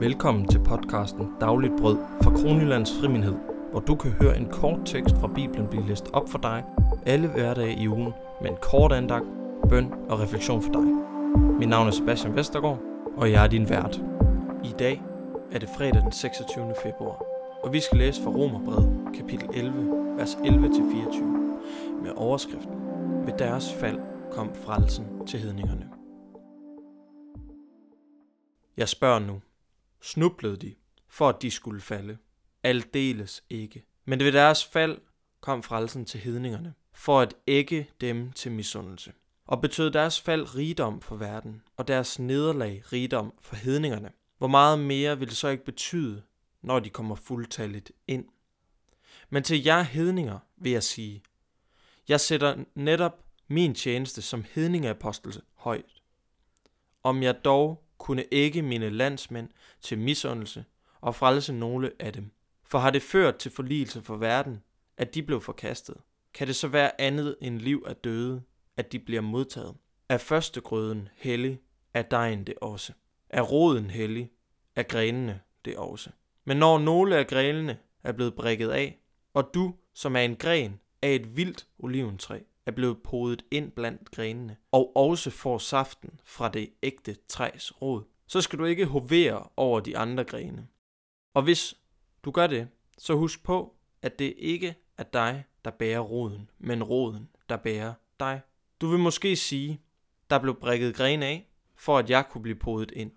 Velkommen til podcasten Dagligt Brød fra Kronjyllands Friminhed, hvor du kan høre en kort tekst fra Bibelen blive læst op for dig alle hverdage i ugen med en kort andagt, bøn og refleksion for dig. Mit navn er Sebastian Vestergaard, og jeg er din vært. I dag er det fredag den 26. februar, og vi skal læse fra Romerbrevet kapitel 11, vers 11-24 med overskriften Ved deres fald kom frelsen til hedningerne. Jeg spørger nu, snublede de, for at de skulle falde? Aldeles ikke. Men ved deres fald kom frelsen til hedningerne, for at ægge dem til misundelse. Og betød deres fald rigdom for verden, og deres nederlag rigdom for hedningerne. Hvor meget mere vil det så ikke betyde, når de kommer fuldtalligt ind? Men til jer hedninger vil jeg sige, jeg sætter netop min tjeneste som hedningeapostel højt. Om jeg dog kunne ikke mine landsmænd til misundelse og frelse nogle af dem. For har det ført til forligelse for verden, at de blev forkastet, kan det så være andet end liv af døde, at de bliver modtaget. Er førstegrøden hellig, er dejen det også. Er roden hellig, er grenene det også. Men når nogle af grenene er blevet brækket af, og du, som er en gren af et vildt oliventræ, er blevet podet ind blandt grenene, og også får saften fra det ægte træs rod, så skal du ikke hovere over de andre grene. Og hvis du gør det, så husk på, at det ikke er dig, der bærer roden, men roden, der bærer dig. Du vil måske sige, der blev brækket grene af, for at jeg kunne blive podet ind.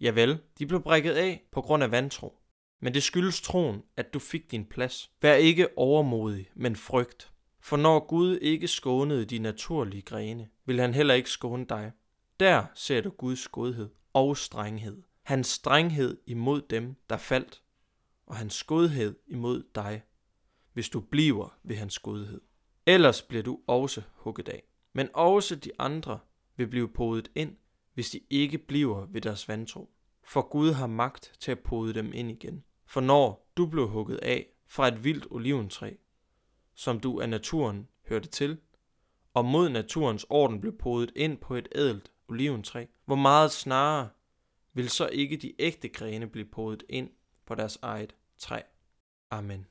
Javel, de blev brækket af på grund af vantro. Men det skyldes troen, at du fik din plads. Vær ikke overmodig, men frygt. For når Gud ikke skånede de naturlige grene, vil han heller ikke skåne dig. Der ser du Guds godhed og strenghed. Hans strenghed imod dem, der faldt, og hans godhed imod dig, hvis du bliver ved hans godhed. Ellers bliver du også hugget af. Men også de andre vil blive podet ind, hvis de ikke bliver ved deres vantro. For Gud har magt til at pode dem ind igen. For når du blev hugget af fra et vildt oliventræ, som du af naturen hørte til, og mod naturens orden blev podet ind på et ædelt oliventræ, hvor meget snarere vil så ikke de ægte grene blive podet ind på deres eget træ. Amen.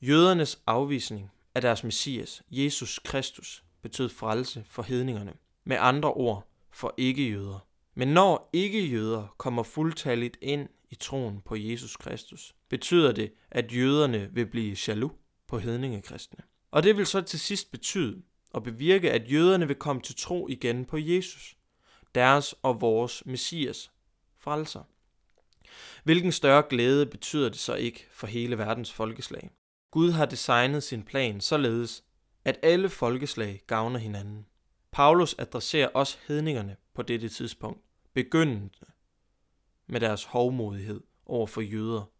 Jødernes afvisning af deres messias, Jesus Kristus, betød frelse for hedningerne. Med andre ord, for ikke-jøder. Men når ikke-jøder kommer fuldtalligt ind i troen på Jesus Kristus, betyder det, at jøderne vil blive jaloux på hedningekristne. Og det vil så til sidst betyde og bevirke, at jøderne vil komme til tro igen på Jesus, deres og vores messias frelser. Hvilken større glæde betyder det så ikke for hele verdens folkeslag? Gud har designet sin plan således, at alle folkeslag gavner hinanden. Paulus adresserer også hedningerne på dette tidspunkt, begyndende med deres hovmodighed over for jøder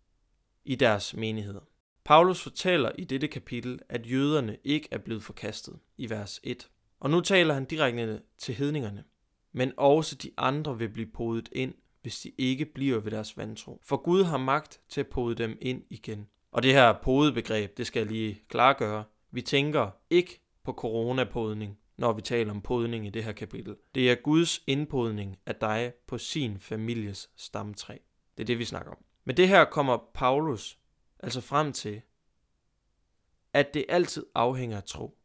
i deres menigheder. Paulus fortæller i dette kapitel, at jøderne ikke er blevet forkastet i vers 1. Og nu taler han direkte til hedningerne. Men også de andre vil blive podet ind, hvis de ikke bliver ved deres vantro. For Gud har magt til at pode dem ind igen. Og det her podebegreb, det skal jeg lige klargøre. Vi tænker ikke på coronapodning, når vi taler om podning i det her kapitel. Det er Guds indpodning af dig på sin families stamtræ. Det er det, vi snakker om. Men det her kommer Paulus altså frem til, at det altid afhænger af tro.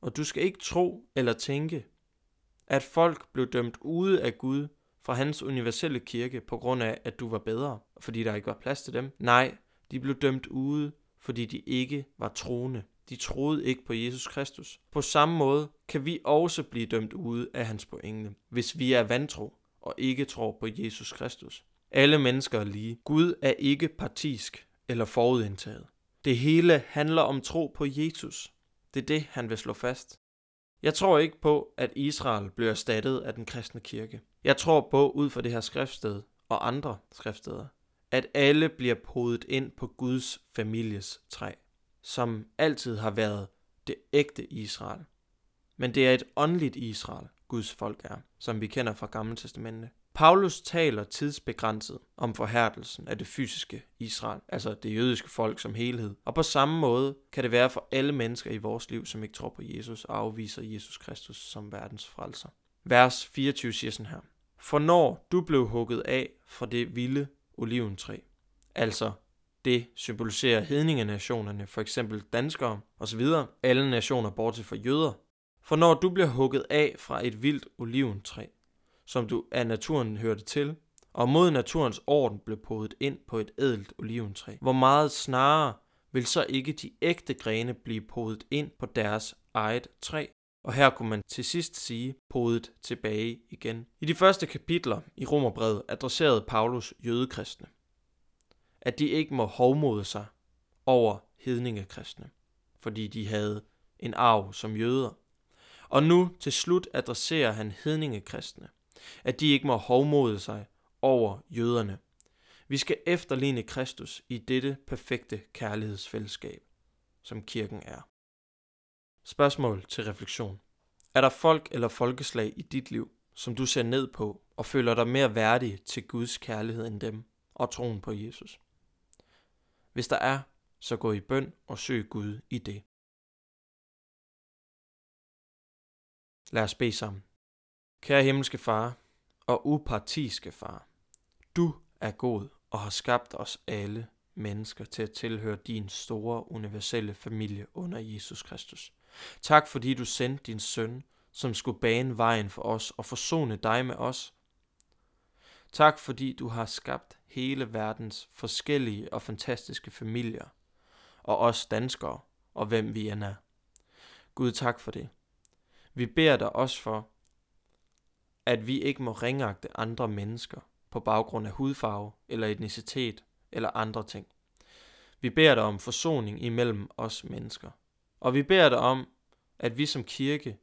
Og du skal ikke tro eller tænke, at folk blev dømt ude af Gud fra hans universelle kirke på grund af, at du var bedre, fordi der ikke var plads til dem. Nej, de blev dømt ude, fordi de ikke var troende. De troede ikke på Jesus Kristus. På samme måde kan vi også blive dømt ude af hans pointe, hvis vi er vantro og ikke tror på Jesus Kristus. Alle mennesker er lige. Gud er ikke partisk eller forudindtaget. Det hele handler om tro på Jesus. Det er det, han vil slå fast. Jeg tror ikke på, at Israel bliver erstattet af den kristne kirke. Jeg tror på, ud fra det her skriftsted og andre skriftsteder, at alle bliver podet ind på Guds families træ, som altid har været det ægte Israel. Men det er et åndeligt Israel, Guds folk er, som vi kender fra Gamle Testamente. Paulus taler tidsbegrænset om forhærdelsen af det fysiske Israel, altså det jødiske folk som helhed. Og på samme måde kan det være for alle mennesker i vores liv, som ikke tror på Jesus og afviser Jesus Kristus som verdens frelser. Vers 24 siger sådan her. For når du blev hugget af fra det vilde oliventræ, altså det symboliserer hedningenationerne, for eksempel danskere osv., alle nationer bortset fra jøder. For når du bliver hugget af fra et vildt oliventræ, som du af naturen hørte til, og mod naturens orden blev podet ind på et ædelt oliventræ, hvor meget snarere vil så ikke de ægte grene blive podet ind på deres eget træ. Og her kunne man til sidst sige podet tilbage igen. I de første kapitler i Romerbrevet adresserede Paulus jødekristne at de ikke må hovmode sig over hedningekristne, fordi de havde en arv som jøder. Og nu til slut adresserer han hedningekristne, at de ikke må hovmode sig over jøderne. Vi skal efterligne Kristus i dette perfekte kærlighedsfællesskab, som kirken er. Spørgsmål til refleksion. Er der folk eller folkeslag i dit liv, som du ser ned på og føler dig mere værdig til Guds kærlighed end dem og troen på Jesus? Hvis der er, så gå i bøn og søg Gud i det. Lad os bede sammen. Kære himmelske far og upartiske far, du er god og har skabt os alle mennesker til at tilhøre din store universelle familie under Jesus Kristus. Tak fordi du sendte din søn, som skulle bane vejen for os og forsone dig med os. Tak fordi du har skabt hele verdens forskellige og fantastiske familier, og os danskere, og hvem vi end er. Gud, tak for det. Vi beder dig også for, at vi ikke må ringagte andre mennesker på baggrund af hudfarve eller etnicitet eller andre ting. Vi beder dig om forsoning imellem os mennesker. Og vi beder dig om, at vi som kirke,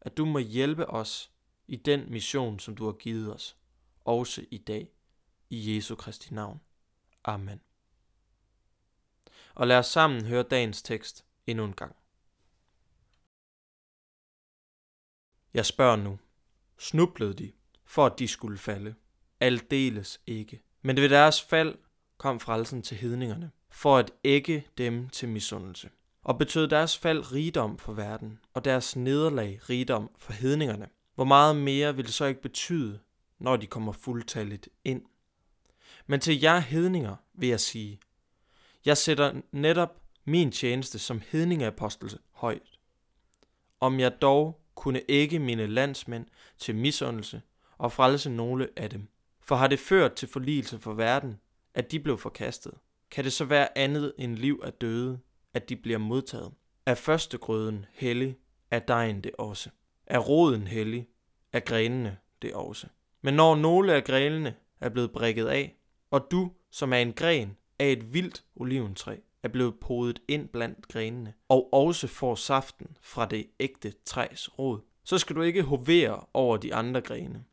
at du må hjælpe os i den mission, som du har givet os, også i dag i Jesu Kristi navn. Amen. Og lad os sammen høre dagens tekst endnu en gang. Jeg spørger nu, snublede de, for at de skulle falde? Aldeles ikke. Men ved deres fald kom frelsen til hedningerne, for at ægge dem til misundelse. Og betød deres fald rigdom for verden, og deres nederlag rigdom for hedningerne. Hvor meget mere vil det så ikke betyde, når de kommer fuldtalligt ind men til jer hedninger vil jeg sige, jeg sætter netop min tjeneste som hedningeapostel højt. Om jeg dog kunne ikke mine landsmænd til misundelse og frelse nogle af dem. For har det ført til forligelse for verden, at de blev forkastet, kan det så være andet end liv af døde, at de bliver modtaget. Er førstegrøden hellig, er dejen det også. Er roden hellig, er grenene det også. Men når nogle af grenene er blevet brækket af, og du, som er en gren af et vildt oliventræ, er blevet podet ind blandt grenene, og også får saften fra det ægte træs rod, så skal du ikke hovere over de andre grene.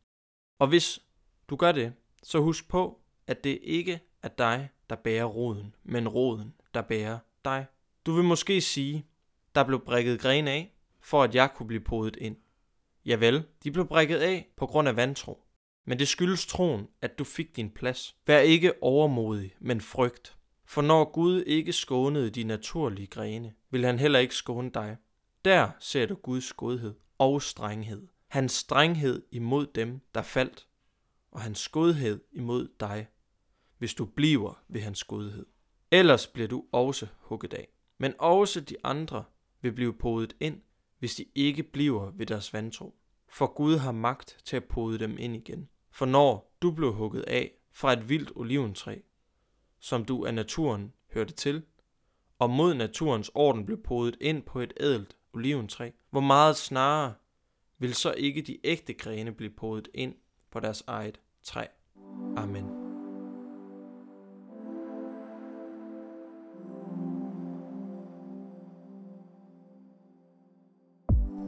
Og hvis du gør det, så husk på, at det ikke er dig, der bærer roden, men roden, der bærer dig. Du vil måske sige, der blev brækket grene af, for at jeg kunne blive podet ind. Javel, de blev brækket af på grund af vantro. Men det skyldes troen, at du fik din plads. Vær ikke overmodig, men frygt. For når Gud ikke skånede de naturlige grene, vil han heller ikke skåne dig. Der ser du Guds godhed og strenghed. Hans strenghed imod dem, der faldt, og hans godhed imod dig, hvis du bliver ved hans godhed. Ellers bliver du også hugget af. Men også de andre vil blive podet ind, hvis de ikke bliver ved deres vantro. For Gud har magt til at pode dem ind igen. For når du blev hugget af fra et vildt oliventræ, som du af naturen hørte til, og mod naturens orden blev podet ind på et ædelt oliventræ, hvor meget snarere vil så ikke de ægte grene blive podet ind på deres eget træ. Amen.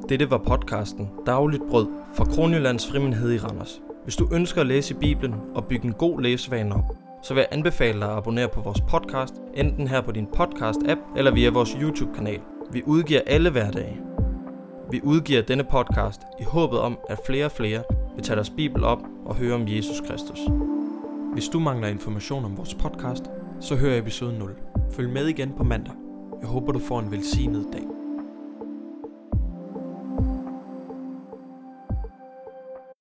Dette var podcasten Dagligt Brød fra Kronjyllands Frimindhed i Randers. Hvis du ønsker at læse Bibelen og bygge en god læsevane op, så vil jeg anbefale dig at abonnere på vores podcast, enten her på din podcast-app eller via vores YouTube-kanal. Vi udgiver alle hverdage. Vi udgiver denne podcast i håbet om, at flere og flere vil tage deres Bibel op og høre om Jesus Kristus. Hvis du mangler information om vores podcast, så hør episode 0. Følg med igen på mandag. Jeg håber, du får en velsignet dag.